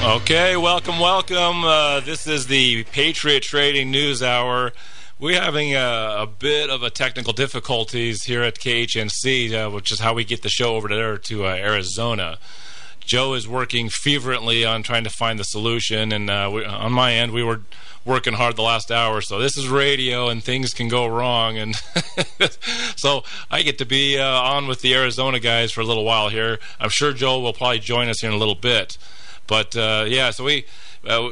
Okay, welcome, welcome. Uh, this is the Patriot Trading News Hour. We're having a, a, bit of a technical difficulties here at KHNC, uh, which is how we get the show over there to uh, Arizona. Joe is working fervently on trying to find the solution, and uh, we, on my end, we were working hard the last hour. So this is radio, and things can go wrong, and so I get to be uh, on with the Arizona guys for a little while here. I'm sure Joe will probably join us here in a little bit. But uh, yeah, so we uh,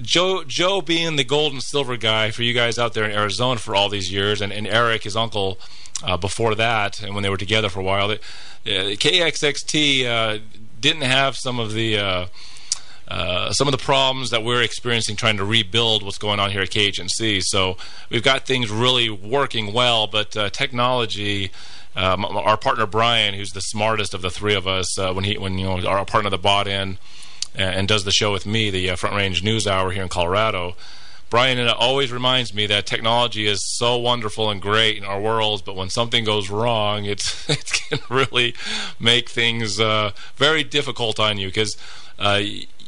Joe Joe being the gold and silver guy for you guys out there in Arizona for all these years, and, and Eric, his uncle, uh, before that, and when they were together for a while, they, uh, KXXT uh, didn't have some of the. Uh, uh, some of the problems that we're experiencing trying to rebuild what's going on here at KHNC. So we've got things really working well, but technology. Um, our partner Brian, who's the smartest of the three of us, when he when you know our partner that bought in, and does the show with me, the uh, Front Range News Hour here in Colorado. Brian It always reminds me that technology is so wonderful and great in our worlds, but when something goes wrong, it's it can really make things uh, very difficult on you because uh,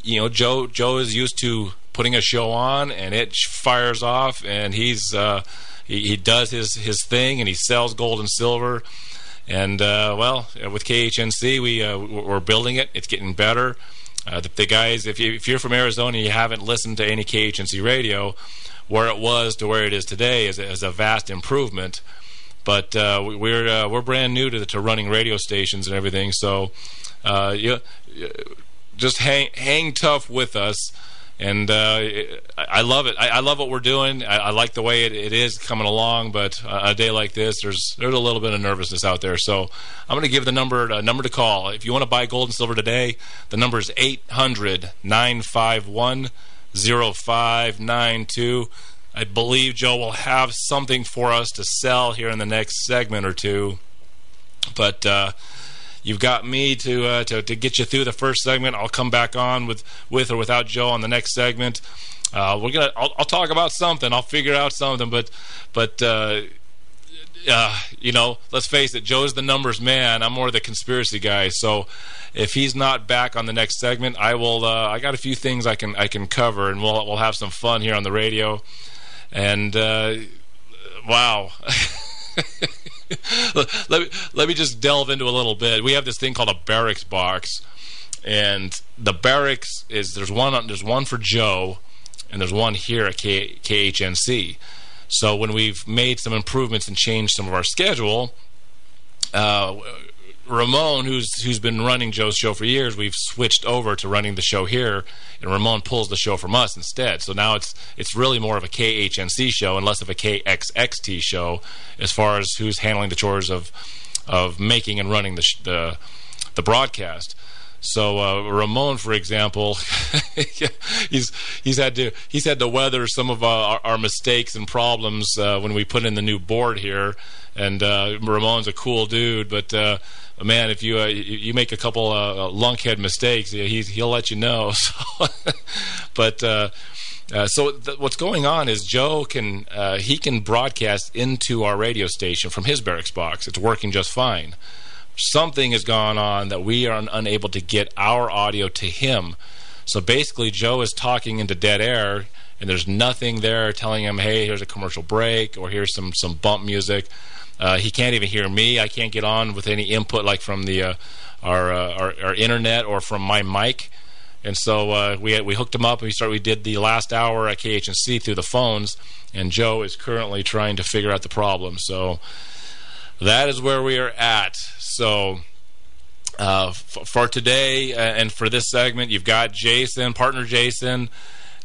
you know Joe Joe is used to putting a show on and it fires off, and he's uh, he, he, does his his thing and he sells gold and silver. And uh, well, with KHNC, we uh, we're building it. It's getting better. Uh, the, the, guys, if, you, you're from Arizona and you haven't listened to any KHNC radio, where it was to where it is today is, is a vast improvement. But uh, we're uh, we're brand new to, to running radio stations and everything, so uh, you, just hang hang tough with us and uh, I love it. I, I, love what we're doing. I, I like the way it, it is coming along. But a day like this, there's there's a little bit of nervousness out there. So I'm going to give the number a number to call if you want to buy gold and silver today. The number is 800 951 0592. I believe Joe will have something for us to sell here in the next segment or two. But uh, You've got me to, uh, to to get you through the first segment. I'll come back on with with or without Joe on the next segment. Uh, we're gonna. I'll, I'll, talk about something. I'll figure out something. But but uh, uh, you know, let's face it. Joe's the numbers man. I'm more the conspiracy guy. So if he's not back on the next segment, I will. Uh, I got a few things I can I can cover, and we'll we'll have some fun here on the radio. And uh, wow. let, me, let me just delve into a little bit. We have this thing called a Barix box, and the Barix is there's one there's one for Joe, and there's one here at K, KHNC. So when we've made some improvements and changed some of our schedule, uh, Ramon, who's who's been running Joe's show for years, we've switched over to running the show here, and Ramon pulls the show from us instead. So now it's it's really more of a KHNC show and less of a KXXT show as far as who's handling the chores of of making and running the the, the broadcast. So uh, Ramon, for example, he's he's had to he's had to weather some of our, our mistakes and problems uh, when we put in the new board here. And uh, Ramon's a cool dude, but uh, man, if you uh, you make a couple uh, lunkhead mistakes, he's, he'll let you know. So, but uh, uh, so what's going on is Joe can uh, he can broadcast into our radio station from his Barix box. It's working just fine. Something has gone on that we are unable to get our audio to him. So basically, Joe is talking into dead air, and there's nothing there telling him, "Hey, here's a commercial break," or "Here's some some bump music." Uh, he can't even hear me. I can't get on with any input like from the uh, our, uh, our, our internet or from my mic. And so uh, we we hooked him up and we started. We did the last hour at KHNC through the phones, and Joe is currently trying to figure out the problem. So that is where we are at. So. Uh, for today and for this segment, you've got Jason, partner Jason,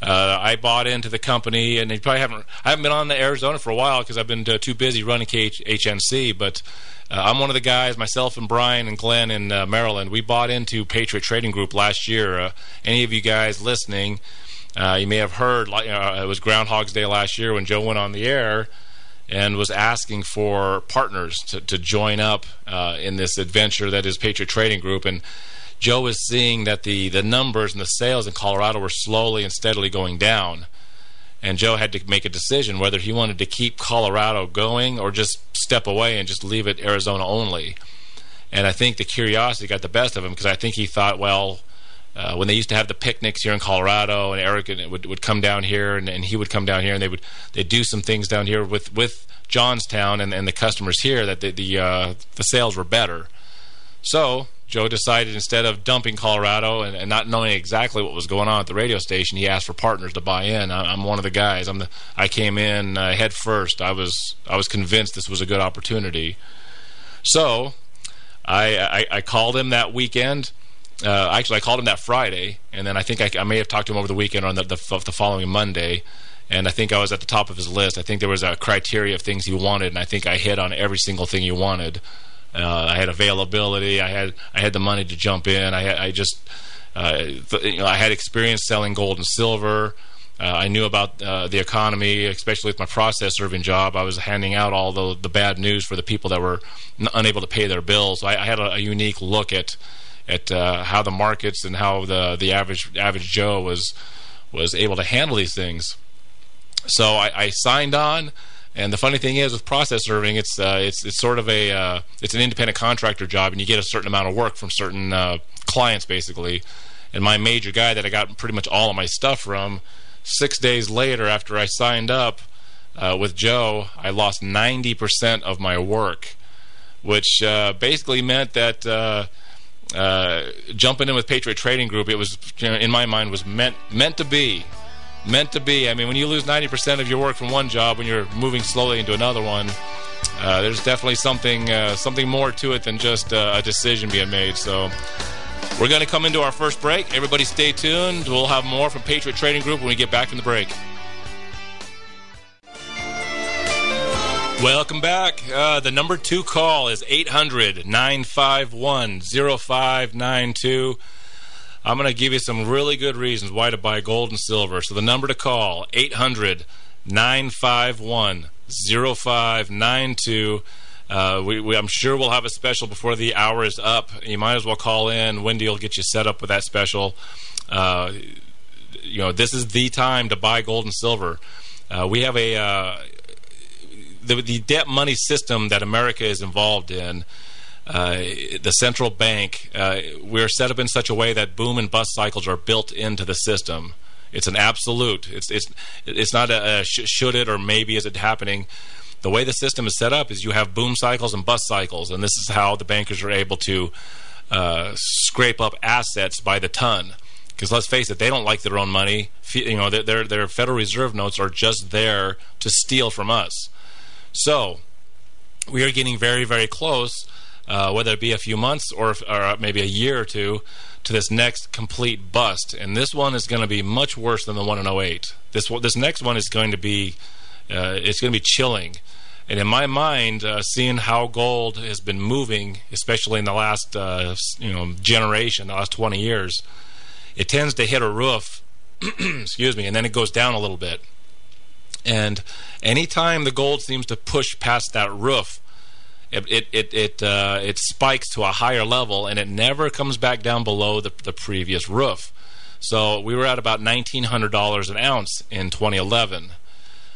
uh, I bought into the company, and you probably haven't. I haven't been on the Arizona for a while because I've been uh, too busy running KHNC. But uh, I'm one of the guys. Myself and Brian and Glenn in uh, Maryland. We bought into Patriot Trading Group last year. Uh, any of you guys listening, uh, you may have heard. Like it was Groundhog's Day last year when Joe went on the air and was asking for partners to, to join up in this adventure that is Patriot Trading Group and Joe was seeing that the, the numbers and the sales in Colorado were slowly and steadily going down. And Joe had to make a decision whether he wanted to keep Colorado going or just step away and just leave it Arizona only. And I think the curiosity got the best of him because I think he thought, well, uh, when they used to have the picnics here in Colorado, and Eric would would come down here, and, and he would come down here, and they would they do some things down here with with Johnstown and, and the customers here that the the, uh, the sales were better. So Joe decided instead of dumping Colorado and, and, not knowing exactly what was going on at the radio station, he asked for partners to buy in. I, am one of the guys. I'm the. I came in uh, head first. I was I was convinced this was a good opportunity. So I I, I called him that weekend. Uh, actually, I called him that Friday, and then I think I, I may have talked to him over the weekend on the, the, the following Monday and I think I was at the top of his list. I think there was a criteria of things he wanted, and I think I hit on every single thing he wanted. Uh, I had availability. I had I had the money to jump in. I had, I just uh, you know I had experience selling gold and silver. Uh, I knew about uh, the economy, especially with my process serving job. I was handing out all the the bad news for the people that were unable to pay their bills. I, I had a, a, unique look at at uh, how the markets and how the the average average Joe was was able to handle these things. So I, I signed on. And the funny thing is, with process serving, it's uh, it's it's sort of a uh, it's an independent contractor job, and you get a certain amount of work from certain uh, clients, basically. And my major guy that I got pretty much all of my stuff from, six days later after I signed up uh, with Joe, I lost ninety percent of my work, which uh, basically meant that. Uh, jumping in with Patriot Trading Group, it was you know, in my mind was meant meant to be meant to be. I mean, when you lose 90% of your work from one job when you're moving slowly into another one, uh, there's definitely something uh, something more to it than just uh, a decision being made. So we're going to come into our first break. Everybody stay tuned. We'll have more from Patriot Trading Group when we get back from the break. Welcome back. Uh, the number two call is 800 951 0592. I'm going to give you some really good reasons why to buy gold and silver. So the number to call 800 951 0592. Uh, I'm sure we'll have a special before the hour is up. You might as well call in. Wendy will get you set up with that special. Uh, you know, this is the time to buy gold and silver. Uh, we have a uh, the, the debt money system that America is involved in uh, the central bank, uh, we're set up in such a way that boom and bust cycles are built into the system. It's an absolute. It's it's it's not a, a sh- should it or maybe is it happening. The way the system is set up is you have boom cycles and bust cycles, and this is how the bankers are able to uh, scrape up assets by the ton. Because let's face it, they don't like their own money. You know, their their Federal Reserve notes are just there to steal from us. So we are getting very very close uh, whether it be a few months or, or maybe a year or two, to this next complete bust. And this one is going to be much worse than the one in 08. This this next one is going to be uh, it's going to be chilling. And in my mind, uh, seeing how gold has been moving, especially in the last uh, you know generation, the last 20 years, it tends to hit a roof. excuse me, and then it goes down a little bit. And anytime the gold seems to push past that roof, it it it it, uh, it spikes to a higher level and it never comes back down below the, the previous roof. So we were at about nineteen hundred dollars an ounce in 2011.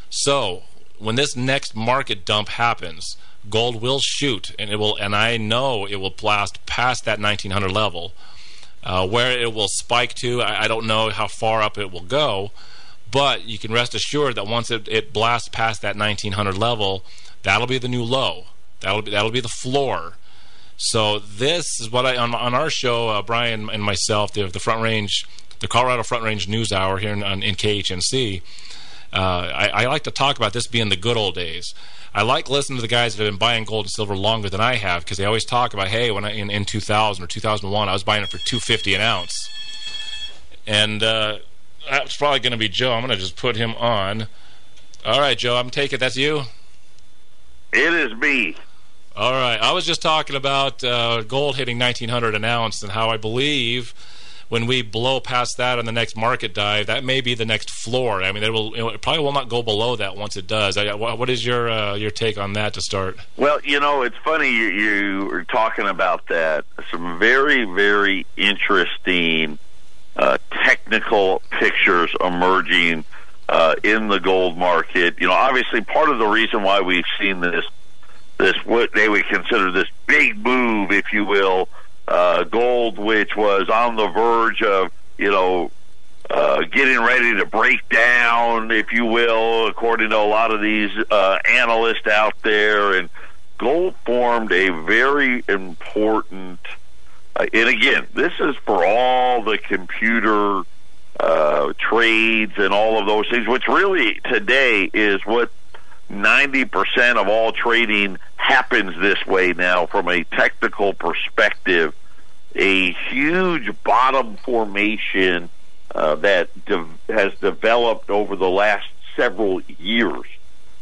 So when this next market dump happens, gold will shoot and it will and I know it will blast past that 1900 level. Uh, where it will spike to, I, I, don't know how far up it will go, but you can rest assured that once it, it blasts past that 1900 level, that'll be the new low. That'll be that'll be the floor. So this is what I on, on our show, uh, Brian and myself, the, the Front Range, the Colorado Front Range News Hour here in, in KHNC. Uh, I, I, like to talk about this being the good old days. I like listening to the guys that have been buying gold and silver longer than I have because they always talk about, hey, when I, in, in 2000 or 2001, I was buying it for 250 an ounce, and uh, that's probably going to be Joe. I'm going to just put him on. All right, Joe, I'm taking that's you. It is me. All right. I was just talking about uh, gold hitting 1900 an ounce and how I believe when we blow past that on the next market dive, that may be the next floor. I mean, it will it probably will not go below that once it does. I, what is your uh, your take on that to start? Well, you know, it's funny you, you were talking about that. Some very very interesting uh, technical pictures emerging uh, in the gold market. You know, obviously part of the reason why we've seen this this what they would consider this big move, if you will, uh, gold, which was on the verge of you know uh, getting ready to break down, if you will, according to a lot of these uh, analysts out there, and gold formed a very important. Uh, and again, this is for all the computer uh, trades and all of those things, which really today is what 90% of all trading happens this way now from a technical perspective. A huge bottom formation uh, that de- has developed over the last several years.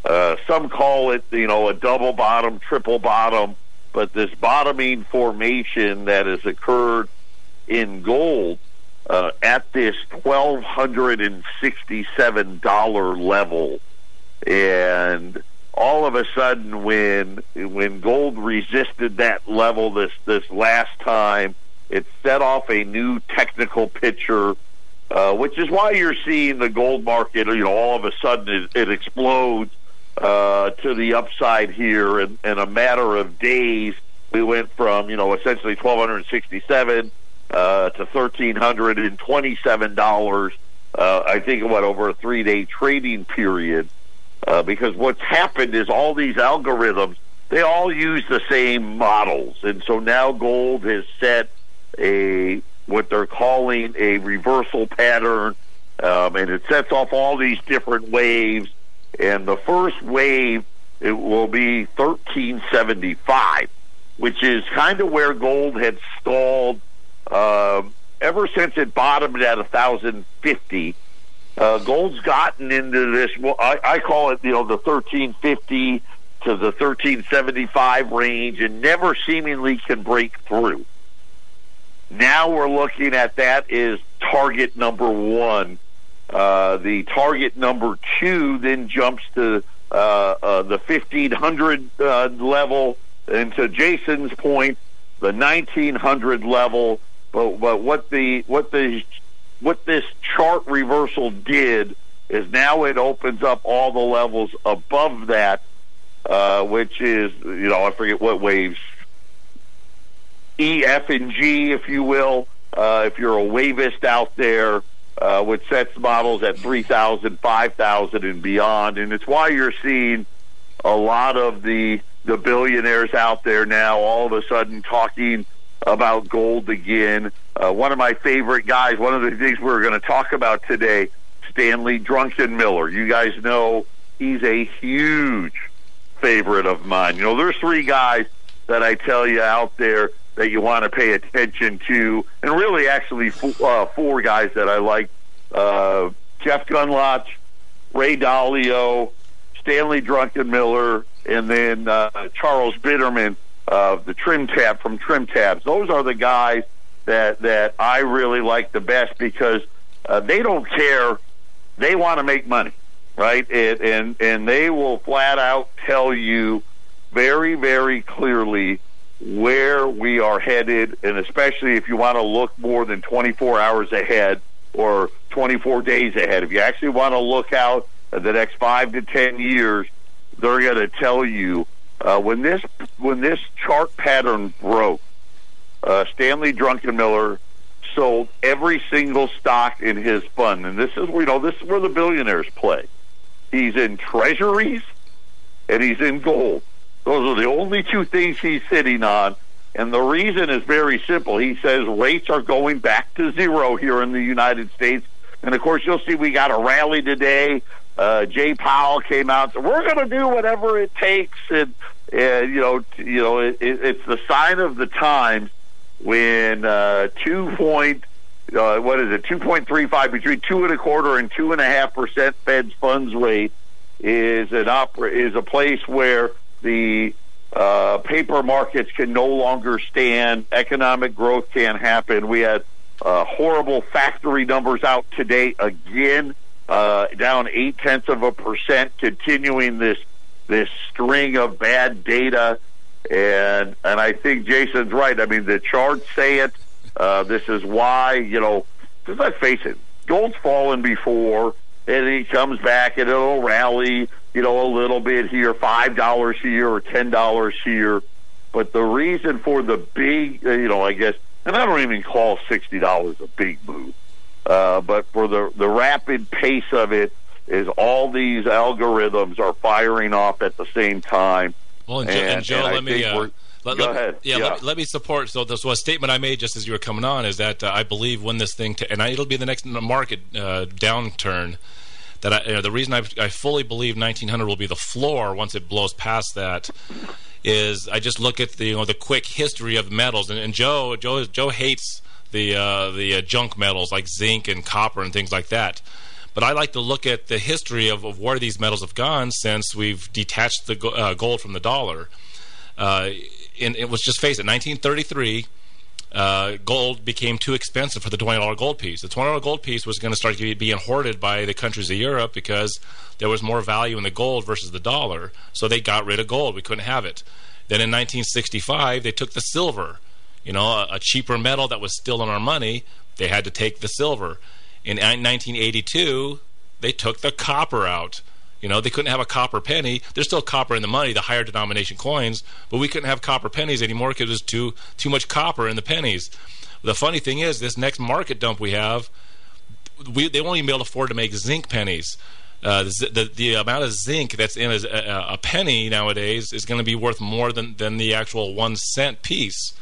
Uh, some call it, you know, a double bottom, triple bottom, but this bottoming formation that has occurred in gold uh, at this twelve hundred and sixty-seven dollar level, and all of a sudden, when when gold resisted that level this this last time, it set off a new technical picture. Uh, which is why you're seeing the gold market, you know, all of a sudden it, it explodes uh, to the upside here in, in a matter of days. We went from, you know, essentially 1267 uh, to $1,327. Uh, I think what over a three day trading period. Uh, because what's happened is all these algorithms, they all use the same models. And so now gold has set a, what they're calling a reversal pattern. Um, and it sets off all these different waves. And the first wave, it will be 1375, which is kind of where gold had stalled uh, ever since it bottomed at 1,050, uh, gold's gotten into this. Well, I, I call it, you know, the 1350 to the 1375 range, and never seemingly can break through. Now we're looking at that is target number one. Uh, the target number two then jumps to uh, uh, the 1500 uh, level, and to Jason's point, the 1900 level but but what the what the what this chart reversal did is now it opens up all the levels above that, uh, which is you know I forget what waves, E, F, and G, if you will. Uh, if you're a wavist out there, uh, which sets models at 3,000, 5,000, and beyond, and it's why you're seeing a lot of the the billionaires out there now all of a sudden talking about gold again. Uh, one of my favorite guys, one of the things we're going to talk about today, Stanley Druckenmiller. You guys know he's a huge favorite of mine. You know, there's three guys that I tell you out there that you want to pay attention to, and really actually four, uh, four guys that I like. Uh, Jeff Gundlach, Ray Dalio, Stanley Druckenmiller, and then uh, Charles Biderman uh, the trim tab from TrimTabs. Those are the guys that that I really like the best because uh, they don't care. They want to make money, right? And, and and they will flat out tell you very very clearly where we are headed, and especially if you want to look more than 24 hours ahead or 24 days ahead. If you actually want to look out the next five to 10 years, they're going to tell you uh, when this when this chart pattern broke, uh, Stanley Druckenmiller sold every single stock in his fund, and this is you know this is where the billionaires play. He's in treasuries, and he's in gold. Those are the only two things he's sitting on. And the reason is very simple. He says rates are going back to zero here in the United States. And of course, you'll see we got a rally today uh, Jay Powell came out said, "We're going to do whatever it takes," and, and you know, you know, it, it, it's the sign of the times when uh, two point, uh, what is it, two point three five between two and a quarter and two and a half percent Fed's funds rate is an opera is a place where the uh, paper markets can no longer stand. Economic growth can't happen. We had uh, horrible factory numbers out today again uh, down eight tenths of a percent, continuing this this string of bad data. And and I think Jason's right. I mean, the charts say it. Uh, this is why you know. Because let's face it, gold's fallen before, and he comes back and it'll rally. You know, a little bit here, five dollars here or ten dollars here. but the reason for the big, uh, you know, I guess, and I don't even call sixty dollars a big move, uh, but for the the rapid pace of it is all these algorithms are firing off at the same time. Well, and, and, and Joe, and let me. Uh, let, go let, ahead. Yeah, yeah. Let, let, me support. So, this was a statement I made just as you were coming on is that uh, I believe when this thing, t- and I, it'll be the next market uh, downturn, that I, you know, the reason I, I fully believe 1900 will be the floor once it blows past that is I just look at the you know the quick history of metals, and, and Joe Joe Joe hates the uh, the uh, junk metals like zinc and copper and things like that. But I like to look at the history of, of where these metals have gone since we've detached the uh, gold from the dollar. Uh, and it was just face it, 1933. Uh, gold became too expensive for the $20 gold piece. The $20 gold piece was going to start being hoarded by the countries of Europe because there was more value in the gold versus the dollar. So they got rid of gold. We couldn't have it. Then in 1965, they took the silver, you know, a, a cheaper metal that was still in our money. They had to take the silver. In 1982, they took the copper out. You know, they couldn't have a copper penny. There's still copper in the money, the higher denomination coins, but we couldn't have copper pennies anymore because there's too too much copper in the pennies. The funny thing is, this next market dump we have, we they won't even be able to afford to make zinc pennies. Uh, the, the, the amount of zinc that's in a, a, a penny nowadays is going to be worth more than, than the actual one cent piece.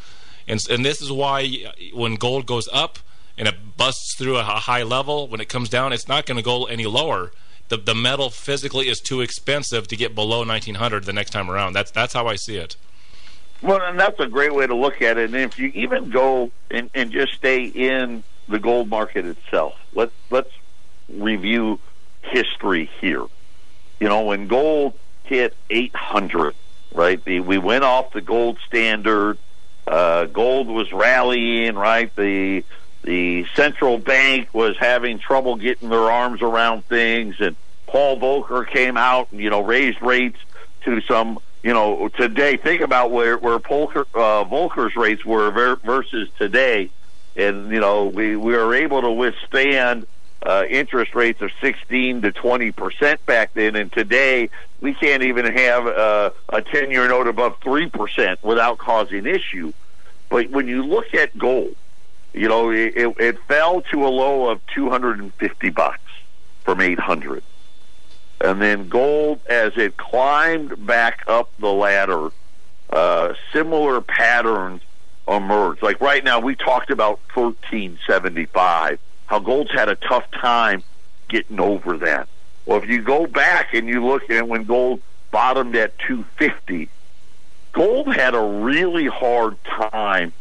And, and this is why uh, when gold goes up and it busts through a high level, when it comes down, it's not going to go any lower the the metal physically is too expensive to get below 1900 the next time around. That's that's how I see it. Well, and that's a great way to look at it. And if you even go and, and just stay in the gold market itself, let's let's review history here. You know, when gold hit 800, right? The, we went off the gold standard. Uh, gold was rallying, right? The the central bank was having trouble getting their arms around things, and Paul Volcker came out and you know raised rates to some you know today. Think about where where Volcker, uh, Volcker's rates were ver- versus today, and you know we we were able to withstand uh, interest rates of 16 to 20 percent back then, and today we can't even have uh, a 10 year note above three percent without causing issue. But when you look at gold you know, it, it fell to a low of 250 bucks from 800. And then gold, as it climbed back up the ladder, uh, similar patterns emerged. Like right now, we talked about 1375, how gold's had a tough time getting over that. Well, if you go back and you look at when gold bottomed at 250, gold had a really hard time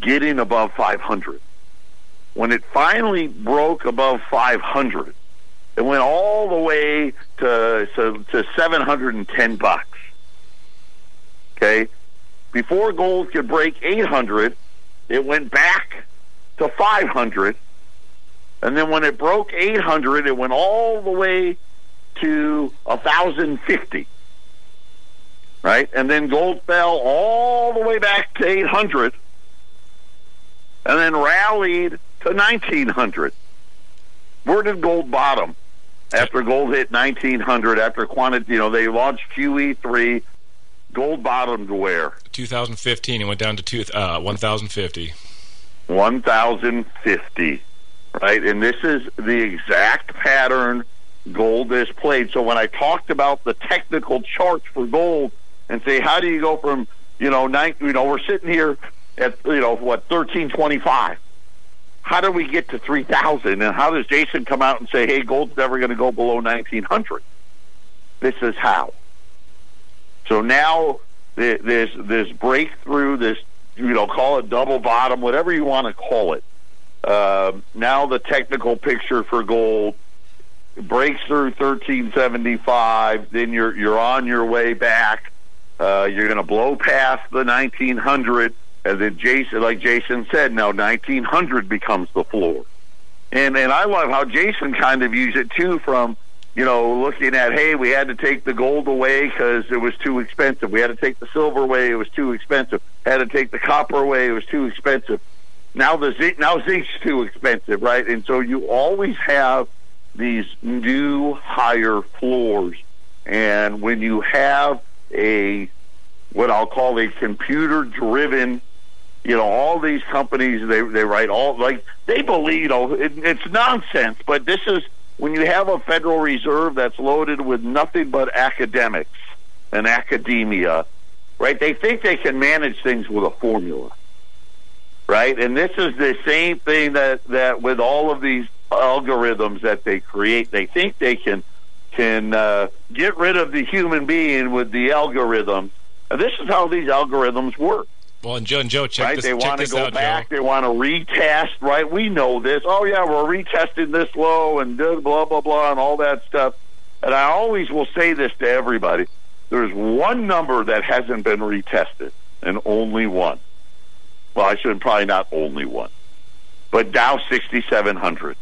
getting above 500. When it finally broke above 500, it went all the way to, to, to 710 bucks. Okay? Before gold could break 800, it went back to 500. And then when it broke 800, it went all the way to 1,050. Right? And then gold fell all the way back to 800 and then rallied to 1900. Where did gold bottom? After gold hit 1900, after quantity, you know, they launched QE3, gold bottomed where? 2015, it went down to two, uh, 1050. 1050, right? And this is the exact pattern gold has played. So when I talked about the technical charts for gold and say, how do you go from, you know, nine, you know, we're sitting here at you know what thirteen twenty five. How do we get to three thousand? And how does Jason come out and say, "Hey, gold's never going to go below nineteen hundred? This is how. So now this this breakthrough, this you know, call it double bottom, whatever you want to call it. Uh, now the technical picture for gold breaks through 1375 then you're you're on your way back uh, you're going to blow past the 1900 and then Jason, like Jason said, now 1900 becomes the floor. And and I love how Jason kind of used it too from you know looking at hey we had to take the gold away because it was too expensive. We had to take the silver away; it was too expensive. Had to take the copper away; it was too expensive. Now the zinc now zinc's too expensive, right? And so you always have these new higher floors. And when you have a what I'll call a computer driven you know all these companies they they write all like they believe you know it, it's nonsense but this is when you have a federal reserve that's loaded with nothing but academics and academia right they think they can manage things with a formula right and this is the same thing that that with all of these algorithms that they create they think they can can uh, get rid of the human being with the algorithm and this is how these algorithms work well, and Joe, and Joe, check right? this. They want to go out, back. Joe. They want to retest. Right? We know this. Oh yeah, we're retesting this low and blah blah blah and all that stuff. And I always will say this to everybody: there's one number that hasn't been retested, and only one. Well, I should probably not only one, but Dow 6700.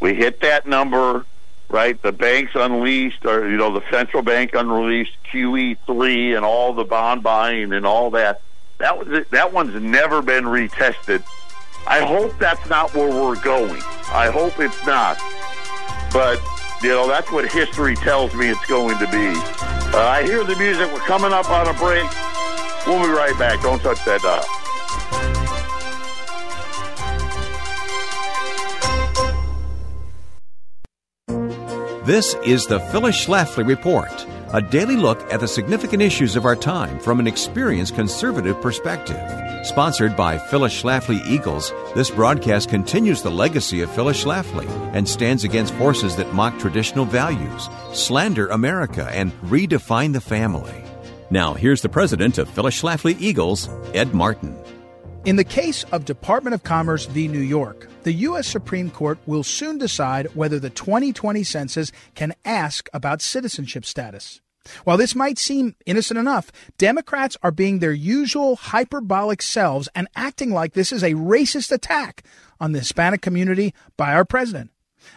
We hit that number right? The banks unleashed, or you know, the central bank unleashed QE three and all the bond buying and all that. That was that one's never been retested. I hope that's not where we're going. I hope it's not. But you know, that's what history tells me it's going to be. Uh, I hear the music. We're coming up on a break. We'll be right back. Don't touch that dial. This is the Phyllis Schlafly Report, a daily look at the significant issues of our time from an experienced conservative perspective. Sponsored by Phyllis Schlafly Eagles, this broadcast continues the legacy of Phyllis Schlafly and stands against forces that mock traditional values, slander America, and redefine the family. Now, here's the president of Phyllis Schlafly Eagles, Ed Martin. In the case of Department of Commerce v. New York, the U.S. Supreme Court will soon decide whether the 2020 census can ask about citizenship status. While this might seem innocent enough, Democrats are being their usual hyperbolic selves and acting like this is a racist attack on the Hispanic community by our president.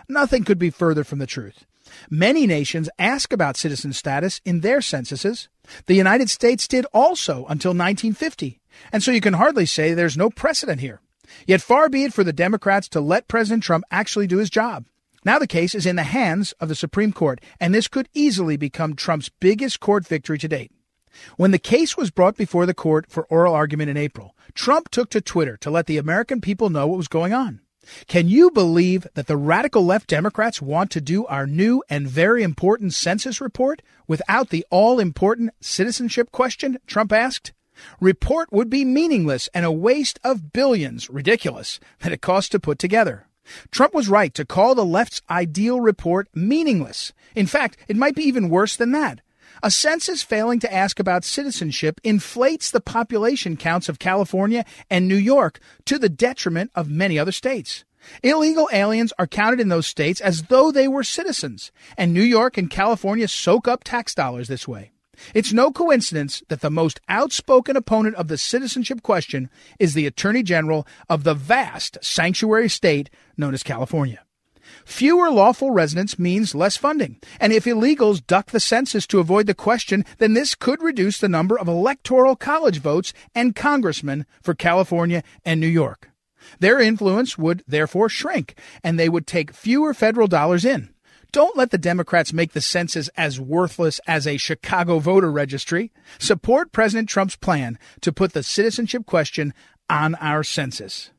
Nothing could be further from the truth. Many nations ask about citizen status in their censuses. The United States did also until 1950. And so you can hardly say there's no precedent here. Yet far be it for the Democrats to let President Trump actually do his job. Now the case is in the hands of the Supreme Court, and this could easily become Trump's biggest court victory to date. When the case was brought before the court for oral argument in April, Trump took to Twitter to let the American people know what was going on. Can you believe that the radical left Democrats want to do our new and very important census report without the all important citizenship question? Trump asked. Report would be meaningless and a waste of billions, ridiculous, that it costs to put together. Trump was right to call the left's ideal report meaningless. In fact, it might be even worse than that. A census failing to ask about citizenship inflates the population counts of California and New York to the detriment of many other states. Illegal aliens are counted in those states as though they were citizens, and New York and California soak up tax dollars this way. It's no coincidence that the most outspoken opponent of the citizenship question is the Attorney General of the vast sanctuary state known as California. Fewer lawful residents means less funding. And if illegals duck the census to avoid the question, then this could reduce the number of electoral college votes and congressmen for California and New York. Their influence would therefore shrink, and they would take fewer federal dollars in. Don't let the Democrats make the census as worthless as a Chicago voter registry. Support President Trump's plan to put the citizenship question on our census.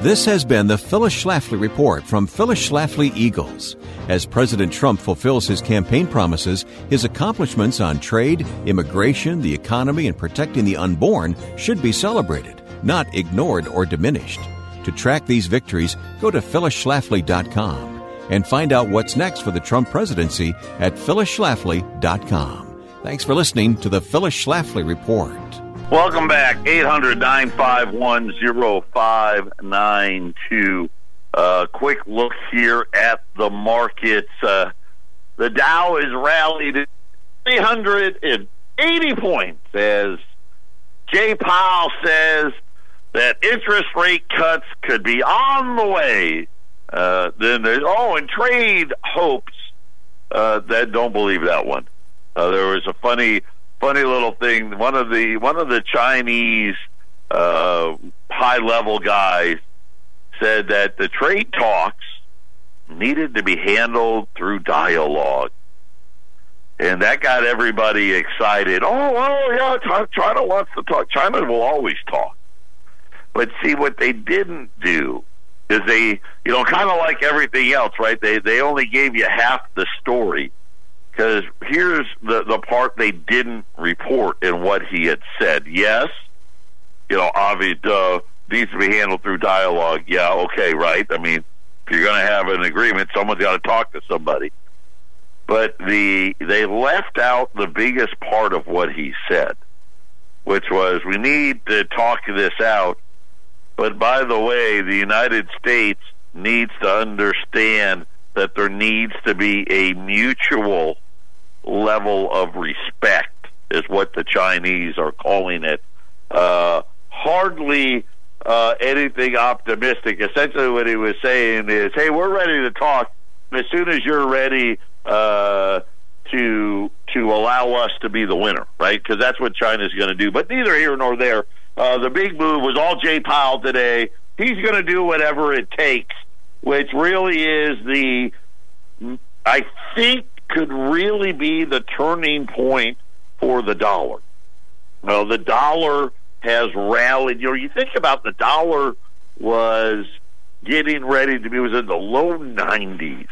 This has been the Phyllis Schlafly Report from Phyllis Schlafly Eagles. As President Trump fulfills his campaign promises, his accomplishments on trade, immigration, the economy, and protecting the unborn should be celebrated, not ignored or diminished. To track these victories, go to phyllisschlafly.com and find out what's next for the Trump presidency at phyllisschlafly.com. Thanks for listening to the Phyllis Schlafly Report. Welcome back. 800 951 0592. Uh, quick look here at the markets. Uh, the Dow is rallied 380 points as Jay Powell says that interest rate cuts could be on the way. Uh, then there's oh, and trade hopes uh, that don't believe that one. Uh, there was a funny, funny little thing. One of the one of the Chinese uh, high level guys said that the trade talks needed to be handled through dialogue. and that got everybody excited. Oh, oh yeah, China wants to talk. China will always talk. But see, what they didn't do is they, you know, kind of like everything else, right? They they only gave you half the story because here's the the part they didn't report in what he had said. Yes, you know, obviously uh, needs to be handled through dialogue. Yeah, okay, right. I mean, if you're going to have an agreement, someone's got to talk to somebody. But the they left out the biggest part of what he said, which was we need to talk this out. But by the way, the United States needs to understand that there needs to be a mutual level of respect, is what the Chinese are calling it. Uh, hardly uh, anything optimistic. Essentially, what he was saying is, "Hey, we're ready to talk. As soon as you're ready uh, to to allow us to be the winner, right? Because that's what China's going to do. But neither here nor there. Uh, the big move was all Jay Powell today. He's going to do whatever it takes, which really is the, I think, could really be the turning point for the dollar. Well, the dollar has rallied. You know, you think about the dollar was getting ready to be was in the low 90s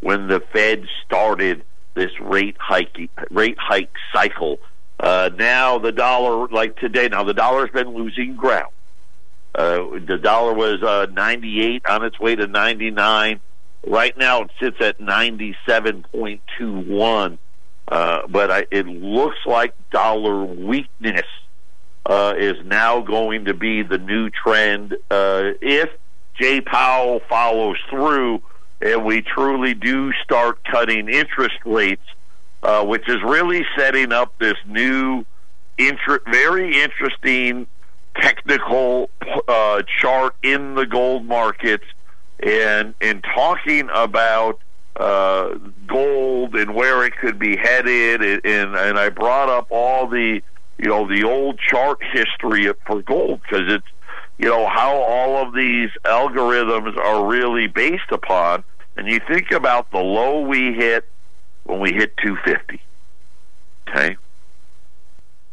when the Fed started this rate hike rate hike cycle. Uh, now the dollar, like today, now the dollar's been losing ground. Uh, the dollar was uh, 98 on its way to 99. Right now it sits at 97.21. Uh, but I, it looks like dollar weakness uh, is now going to be the new trend uh, if Jay Powell follows through and we truly do start cutting interest rates, uh, which is really setting up this new, inter- very interesting technical uh, chart in the gold markets, and and talking about uh, gold and where it could be headed, and and I brought up all the you know the old chart history for gold because it's you know how all of these algorithms are really based upon. And you think about the low we hit when we hit 250 okay?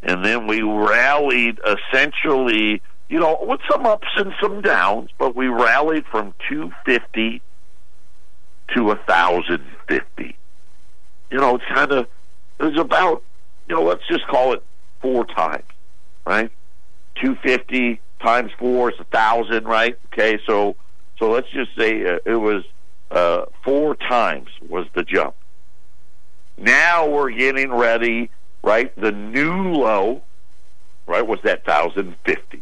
And then we rallied essentially you know with some ups and some downs but we rallied from 250 to 1050 you know it's kind of it was about you know let's just call it four times, right? 250 times four is a thousand, right? Okay, so so let's just say uh, it was uh, four times was the jump. Now we're getting ready, right? The new low, right, was that thousand fifty,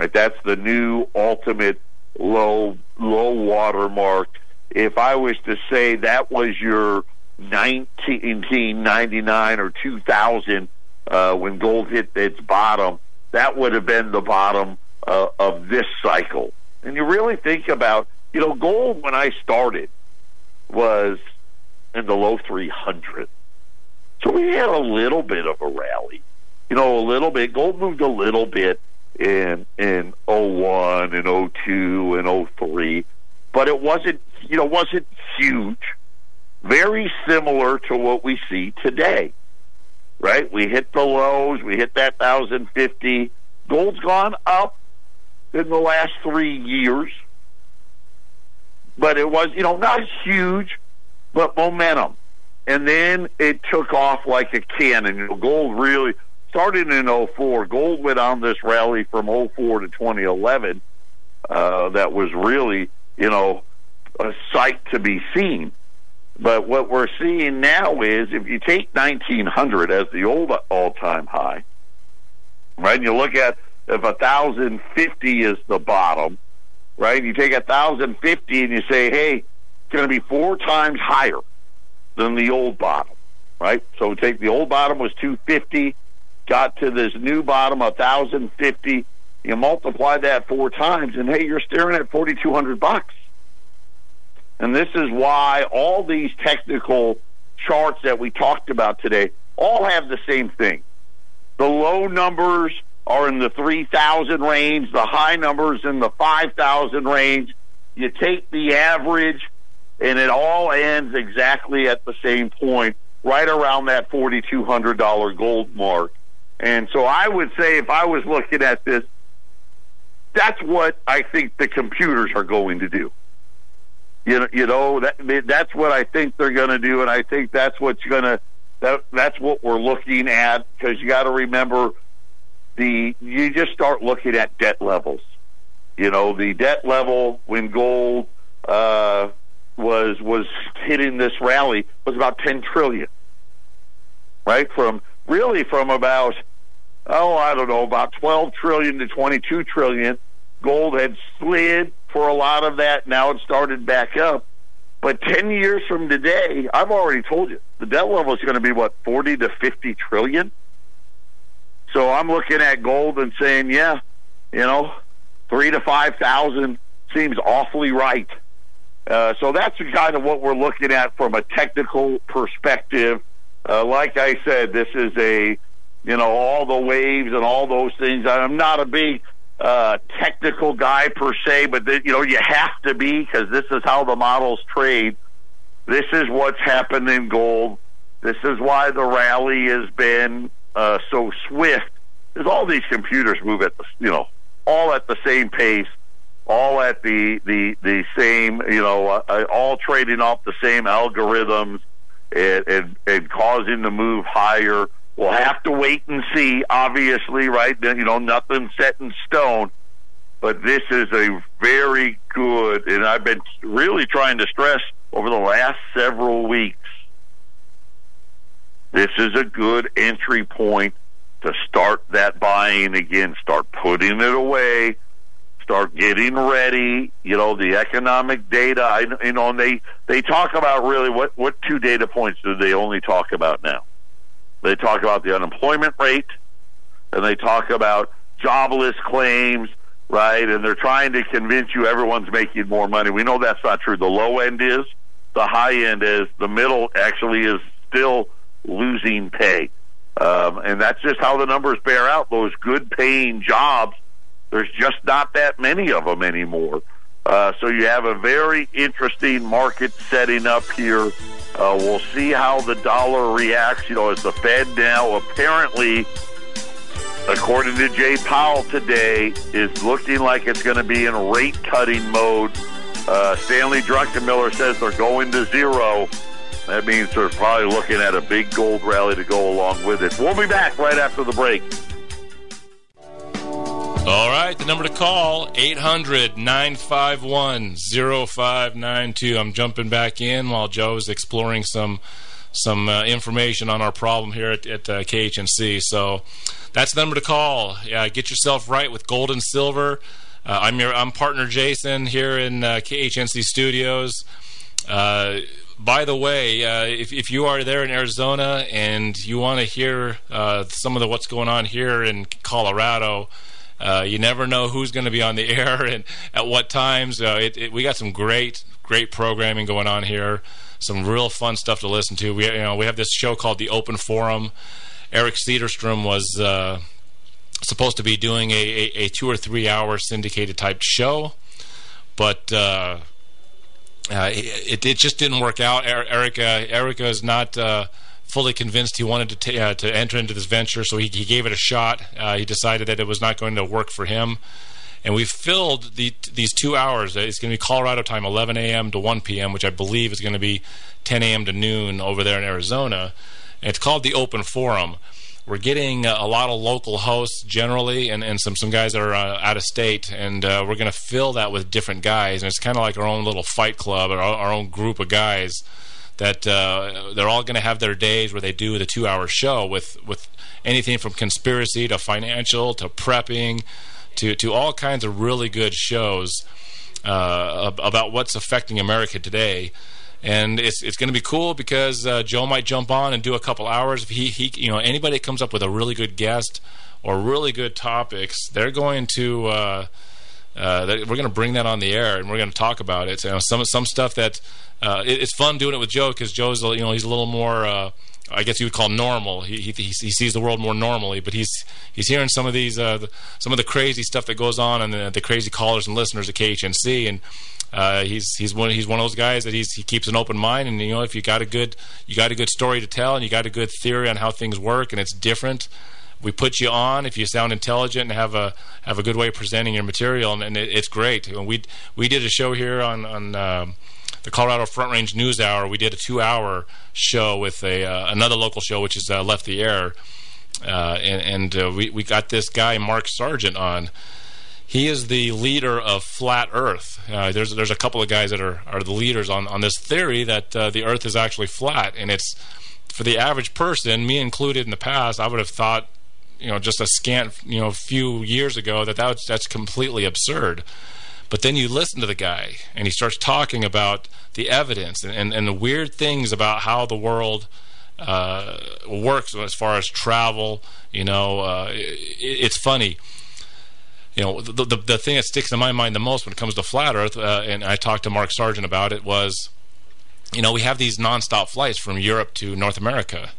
right? That's the new ultimate low low water mark. If I was to say that was your 1999 or 2000 uh, when gold hit its bottom, that would have been the bottom uh, of this cycle. And you really think about, you know, gold when I started was in the low 300. So we had a little bit of a rally. You know, a little bit. Gold moved a little bit in in 01 and 02 and 03, but it wasn't, you know, wasn't huge. Very similar to what we see today right? We hit the lows, we hit that 1,050. Gold's gone up in the last three years, but it was, you know, not huge, but momentum. And then it took off like a cannon. Gold really started in 04. Gold went on this rally from 04 to 2011. Uh, that was really, you know, a sight to be seen. But what we're seeing now is if you take 1900 as the old all-time high, right, and you look at if 1050 is the bottom, right, you take 1050 and you say, hey, it's going to be four times higher than the old bottom, right? So take the old bottom was 250, got to this new bottom 1050, you multiply that four times, and hey, you're staring at 4200 bucks. And this is why all these technical charts that we talked about today all have the same thing. The low numbers are in the 3,000 range, the high numbers in the 5,000 range. You take the average, and it all ends exactly at the same point right around that $4,200 gold mark. And so I would say if I was looking at this, that's what I think the computers are going to do. You know, you know that that's what I think they're going to do, and I think that's what's going to that that's what we're looking at because you got to remember the you just start looking at debt levels. You know, the debt level when gold uh, was was hitting this rally was about ten trillion, right? From really from about oh I don't know about twelve trillion to twenty two trillion. Gold had slid for a lot of that. Now it started back up. But 10 years from today, I've already told you, the debt level is going to be, what, 40 to 50 trillion? So I'm looking at gold and saying, yeah, you know, three to 5,000 seems awfully right. Uh, so that's kind of what we're looking at from a technical perspective. Uh, like I said, this is a, you know, all the waves and all those things. I'm not a big uh, technical guy per se, but th- you know you have to be because this is how the models trade. This is what's happened in gold. This is why the rally has been uh, so swift. Because all these computers move at the you know all at the same pace, all at the the the same you know uh, uh all trading off the same algorithms and, and and causing the move higher We'll have to wait and see, obviously, right? You know, nothing set in stone. But this is a very good, and I've been really trying to stress over the last several weeks. This is a good entry point to start that buying again, start putting it away, start getting ready. You know, the economic data. I, you know, and they they talk about really what what two data points do they only talk about now? They talk about the unemployment rate, and they talk about jobless claims, right? And they're trying to convince you everyone's making more money. We know that's not true. The low end is, the high end is, the middle actually is still losing pay. Um, and that's just how the numbers bear out. Those good paying jobs, there's just not that many of them anymore. Uh, so you have a very interesting market setting up here uh, we'll see how the dollar reacts. You know, as the Fed now apparently, according to Jay Powell today, is looking like it's going to be in rate cutting mode. Uh, Stanley Druckenmiller says they're going to zero. That means they're probably looking at a big gold rally to go along with it. We'll be back right after the break. All right, the number to call 800 951 0592. I'm jumping back in while Joe is exploring some some uh, information on our problem here at, at uh, KHNC. So that's the number to call. Get yourself right with gold and silver. Uh, I'm your I'm partner Jason here in uh, KHNC studios. Uh, by the way, if, if you are there in Arizona and you want to hear some of the what's going on here in Colorado, uh, you never know who's going to be on the air and at what times. Uh, it, it, we got some great, great programming going on here. Some real fun stuff to listen to. We, you know, we have this show called the Open Forum. Eric Cedarstrom was uh, supposed to be doing a, a, a, two or three hour syndicated type show, but uh, uh, it, it just didn't work out. Erica Erica is not uh, fully convinced he wanted to t- uh, to enter into this venture, so he, he gave it a shot. Uh, he decided that it was not going to work for him, and we filled the, these two hours. It's going to be Colorado time, 11 a.m. to 1 p.m., which I believe is going to be 10 a.m. to noon over there in Arizona. And it's called the Open Forum. We're getting a lot of local hosts generally, and, and some some guys that are uh, out of state, and uh, we're going to fill that with different guys. And it's kind of like our own little fight club, or our, our own group of guys that uh, they're all going to have their days where they do the two-hour show with with anything from conspiracy to financial to prepping to to all kinds of really good shows uh, about what's affecting America today. And it's it's going to be cool because uh, Joe might jump on and do a couple hours. If he he you know anybody that comes up with a really good guest or really good topics, they're going to uh, that we're going to bring that on the air and we're going to talk about it. You know, some some stuff that uh, it, it's fun doing it with Joe because Joe's you know he's a little more. Uh, I guess you would call normal. He, he, he sees the world more normally, but he's he's hearing some of these uh, the, some of the crazy stuff that goes on and the, the crazy callers and listeners at KHNC, and uh, he's he's one he's one of those guys that he's he keeps an open mind, and you know if you got a good you got a good story to tell and you got a good theory on how things work and it's different, we put you on if you sound intelligent and have a have a good way of presenting your material, and, and it, it's great. We we did a show here on on. Um, the Colorado Front Range News Hour. We did a two-hour show with a uh, another local show, which is uh, Left the Air, uh, and, and uh, we we got this guy Mark Sargent on. He is the leader of Flat Earth. Uh, there's there's a couple of guys that are are the leaders on on this theory that uh, the Earth is actually flat, and it's for the average person, me included in the past, I would have thought you know just a scant you know few years ago that, that that's completely absurd. But then you listen to the guy, and he starts talking about the evidence and, and, and the weird things about how the world uh, works as far as travel. You know, uh, it, it's funny. You know, the, the, the thing that sticks in my mind the most when it comes to flat Earth, uh, and I talked to Mark Sargent about it, was, you know, we have these nonstop flights from Europe to North America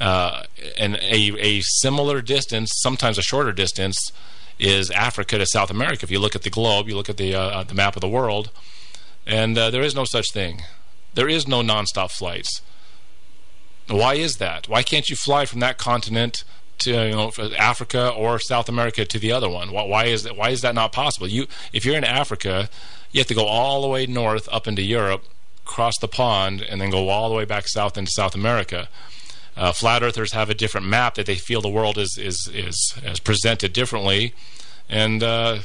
uh, and a, a similar distance, sometimes a shorter distance, is Africa to South America. If you look at the globe, you look at the uh, the map of the world, and uh, there is no such thing. There is no nonstop flights. Why is that? Why can't you fly from that continent to you know Africa or South America to the other one? Why, why is that? Why is that not possible? You, if you're in Africa, you have to go all the way north up into Europe, cross the pond, and then go all the way back south into South America. Uh, flat earthers have a different map that they feel the world is is is, is presented differently, and uh,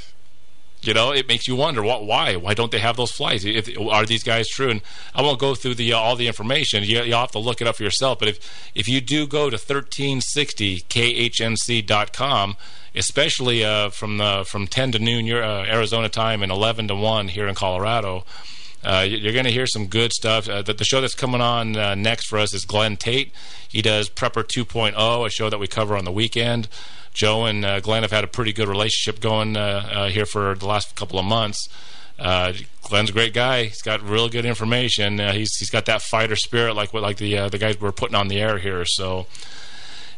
you know it makes you wonder what why why don't they have those flights? If are these guys true? And I won't go through the uh, all the information. You will have to look it up for yourself. But if if you do go to 1360khnc.com, especially uh, from the from 10 to noon your uh, Arizona time and 11 to 1 here in Colorado. Uh, you're going to hear some good stuff. Uh, the, the, show that's coming on uh, next for us is Glenn Tate. He does Prepper 2.0, a show that we cover on the weekend. Joe and uh, Glenn have had a pretty good relationship going uh, uh, here for the last couple of months. Glenn's a great guy. He's got real good information. he's he's got that fighter spirit, like what like the the guys we're putting on the air here. So.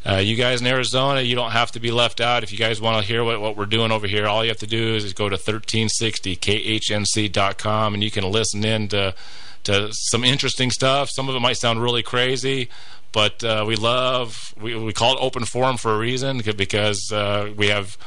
Uh, you guys in Arizona, you don't have to be left out. If you guys want to hear what, what we're doing over here, all you have to do is, is go to 1360khnc.com and you can listen in to, to some interesting stuff. Some of it might sound really crazy, but uh, we love, we, we call it open forum for a reason because uh, we have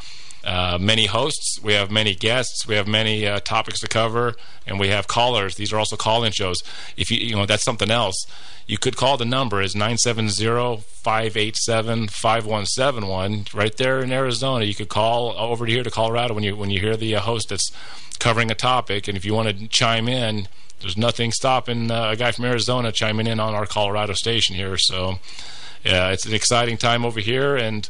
uh, many hosts, we have many guests, we have many uh, topics to cover, and we have callers. These are also call-in shows. If you, you know, that's something else you could call the number is 970-587-5171 right there in Arizona. You could call over here to Colorado when you when you hear the uh, host that's covering a topic and if you want to chime in, there's nothing stopping uh, a guy from Arizona chiming in on our Colorado station here. So, yeah, it's an exciting time over here and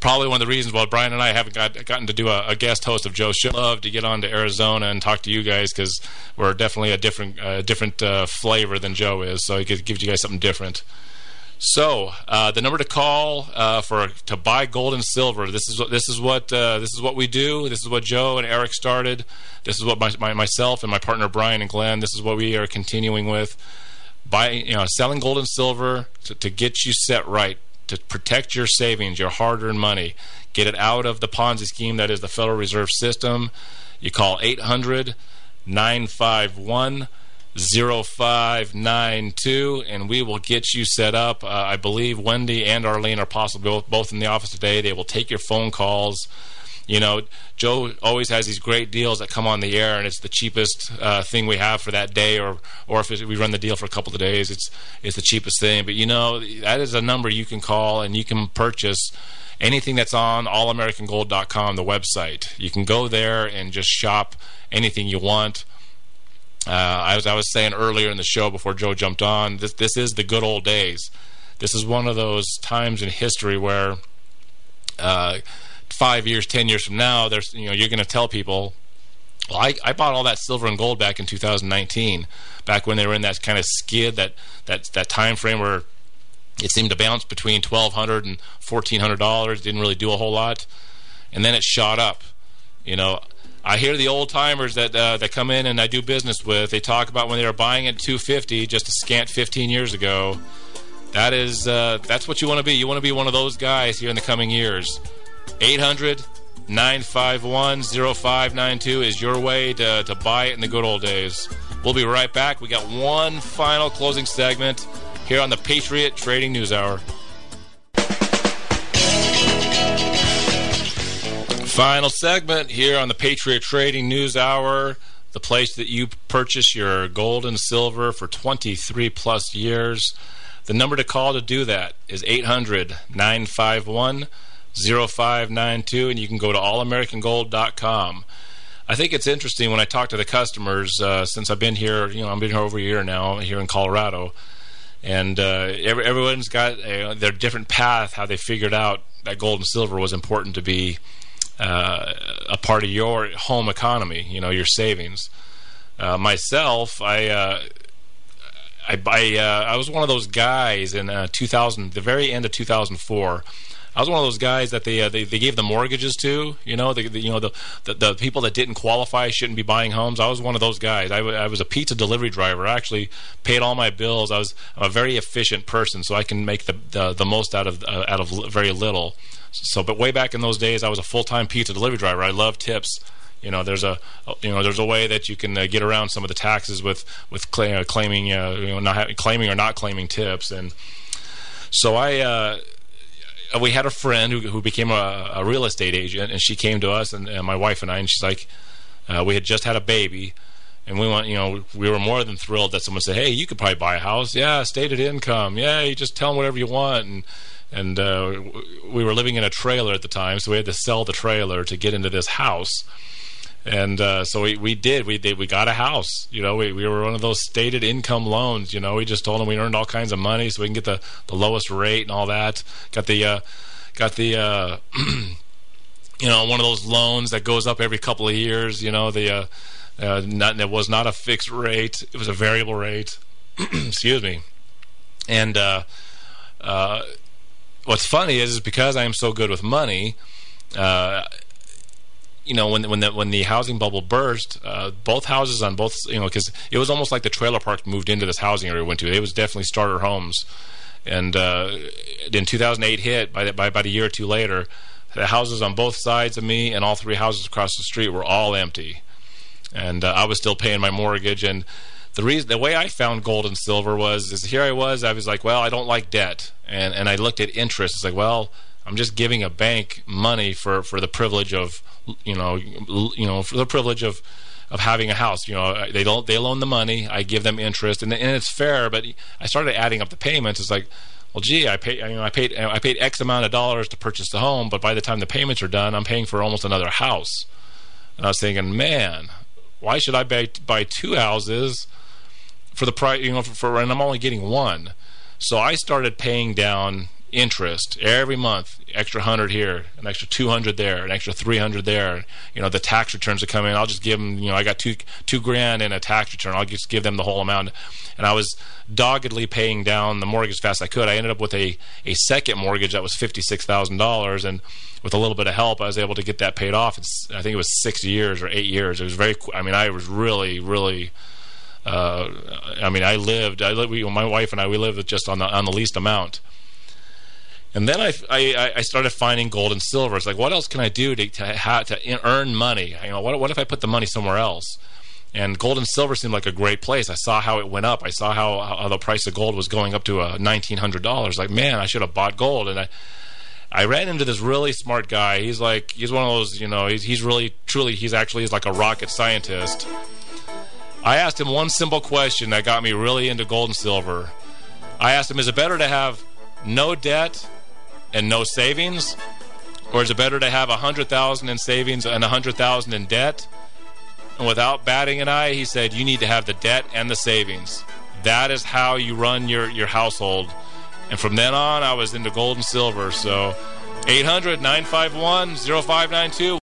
probably one of the reasons why Brian and I haven't got, gotten to do a, a, guest host of Joe's show. Love to get on to Arizona and talk to you guys because we're definitely a different uh, different uh, flavor than Joe is. So it gives you guys something different. So uh, the number to call uh, for to buy gold and silver. This is what this is what uh, this is what we do. This is what Joe and Eric started. This is what my, my, myself and my partner Brian and Glenn. This is what we are continuing with. Buy you know selling gold and silver to, to get you set right to protect your savings, your hard earned money. Get it out of the Ponzi scheme that is the Federal Reserve System. You call 800 951 0592 and we will get you set up. Uh, I believe Wendy and Arlene are possibly both in the office today. They will take your phone calls. You know, Joe always has these great deals that come on the air, and it's the cheapest uh, thing we have for that day, or or if we run the deal for a couple of days, it's it's the cheapest thing. But you know, that is a number you can call, and you can purchase anything that's on allamericangold.com, the website. You can go there and just shop anything you want. Uh, as I was saying earlier in the show before Joe jumped on, this this is the good old days. This is one of those times in history where. Uh, five years, ten years from now, there's you know you're going to tell people, well, I, I bought all that silver and gold back in 2019, back when they were in that kind of skid, that that that time frame where it seemed to bounce between 1200 and 1400 dollars, didn't really do a whole lot, and then it shot up. You know, I hear the old timers that uh, that come in and I do business with. They talk about when they were buying at 250 just a scant 15 years ago. That is uh, that's what you want to be. You want to be one of those guys here in the coming years. 800 951 0592 is your way to, to buy it in the good old days. We'll be right back. We got one final closing segment here on the Patriot Trading News Hour. Final segment here on the Patriot Trading News Hour, the place that you purchase your gold and silver for 23 plus years. The number to call to do that is 800 951 0592, and you can go to allamericangold.com. I think it's interesting when I talk to the customers uh, since I've been here. You know, I've been here over a year now here in Colorado, and uh, every, everyone's got a, their different path how they figured out that gold and silver was important to be uh, a part of your home economy. You know, your savings. Uh, myself, I. Uh, I, I, uh, I was one of those guys in 2000, the very end of 2004 I was one of those guys that they uh, they, they gave the mortgages to. You know, the, the you know the, the, the people that didn't qualify shouldn't be buying homes. I was one of those guys. I, I was a pizza delivery driver. I actually paid all my bills. I was I'm a very efficient person, so I can make the the, the most out of uh, out of very little. So, but way back in those days, I was a full time pizza delivery driver. I love tips you know there's a you know there's a way that you can uh, get around some of the taxes with with cl- uh, claiming uh, you know not claiming or not claiming tips and so I uh, we had a friend who, who became a, a, real estate agent, and she came to us, and, and my wife and I, and she's like, uh, we had just had a baby, and we want, you know, we were more than thrilled that someone said, hey, you could probably buy a house, yeah, stated income, yeah, you just tell them whatever you want, and and uh, we were living in a trailer at the time, so we had to sell the trailer to get into this house and uh, so we, we did we did we got a house you know we, we were one of those stated income loans you know we just told them we earned all kinds of money so we can get the, the lowest rate and all that. Got the uh, got the uh, you know one of those loans that goes up every couple of years you know the uh, uh, not, it was not a fixed rate it was a variable rate excuse me. And uh, what's funny is, is because I am so good with money you know, when when the when the housing bubble burst, uh, both houses on both, you know, because it was almost like the trailer park moved into this housing area we went to. It was definitely starter homes, and uh, in 2008 hit by, by about a year or two later, the houses on both sides of me and all three houses across the street were all empty, and uh, I was still paying my mortgage. And the reason, the way I found gold and silver was, is here I was, I was like, well, I don't like debt, and and I looked at interest. It's like, well, I'm just giving a bank money for for the privilege of you know, you know, for the privilege of of having a house. You know, they don't they loan the money, I give them interest, and and it's fair. But I started adding up the payments. It's like, well, gee, I pay, you know, I paid I paid X amount of dollars to purchase the home, but by the time the payments are done, I'm paying for almost another house. And I was thinking, man, why should I buy buy two houses for the price? You know, for, for and I'm only getting one. So I started paying down interest every month extra 100 here an extra 200 there an extra 300 there. You know the tax returns that come in i'll just give them you know i got two two grand in a tax return. I'll just give them the whole amount. And i was doggedly paying down the mortgage as fast as i could. I ended up with a a second mortgage that was $56000 and with a little bit of help i was able to get that paid off. It's, i think it was six years or eight years. It was very i mean i was really really uh, I mean, I lived. I lived, we, my wife and I. We lived just on the on the least amount, and then I, I, I started finding gold and silver. It's like, what else can I do to to, to earn money? You know, what, what if I put the money somewhere else? And gold and silver seemed like a great place. I saw how it went up. I saw how, how the price of gold was going up to uh, nineteen hundred dollars. Like, man, I should have bought gold. And I, I ran into this really smart guy. He's like, he's one of those, you know, he's, he's really, truly, he's actually he's like a rocket scientist. I asked him one simple question that got me really into gold and silver. I asked him, is it better to have no debt and no savings? Or is it better to have a hundred thousand in savings and a hundred thousand in debt? And without batting an eye, he said, you need to have the debt and the savings. That is how you run your, your household. And from then on, I was into gold and silver. So 800 951 0592.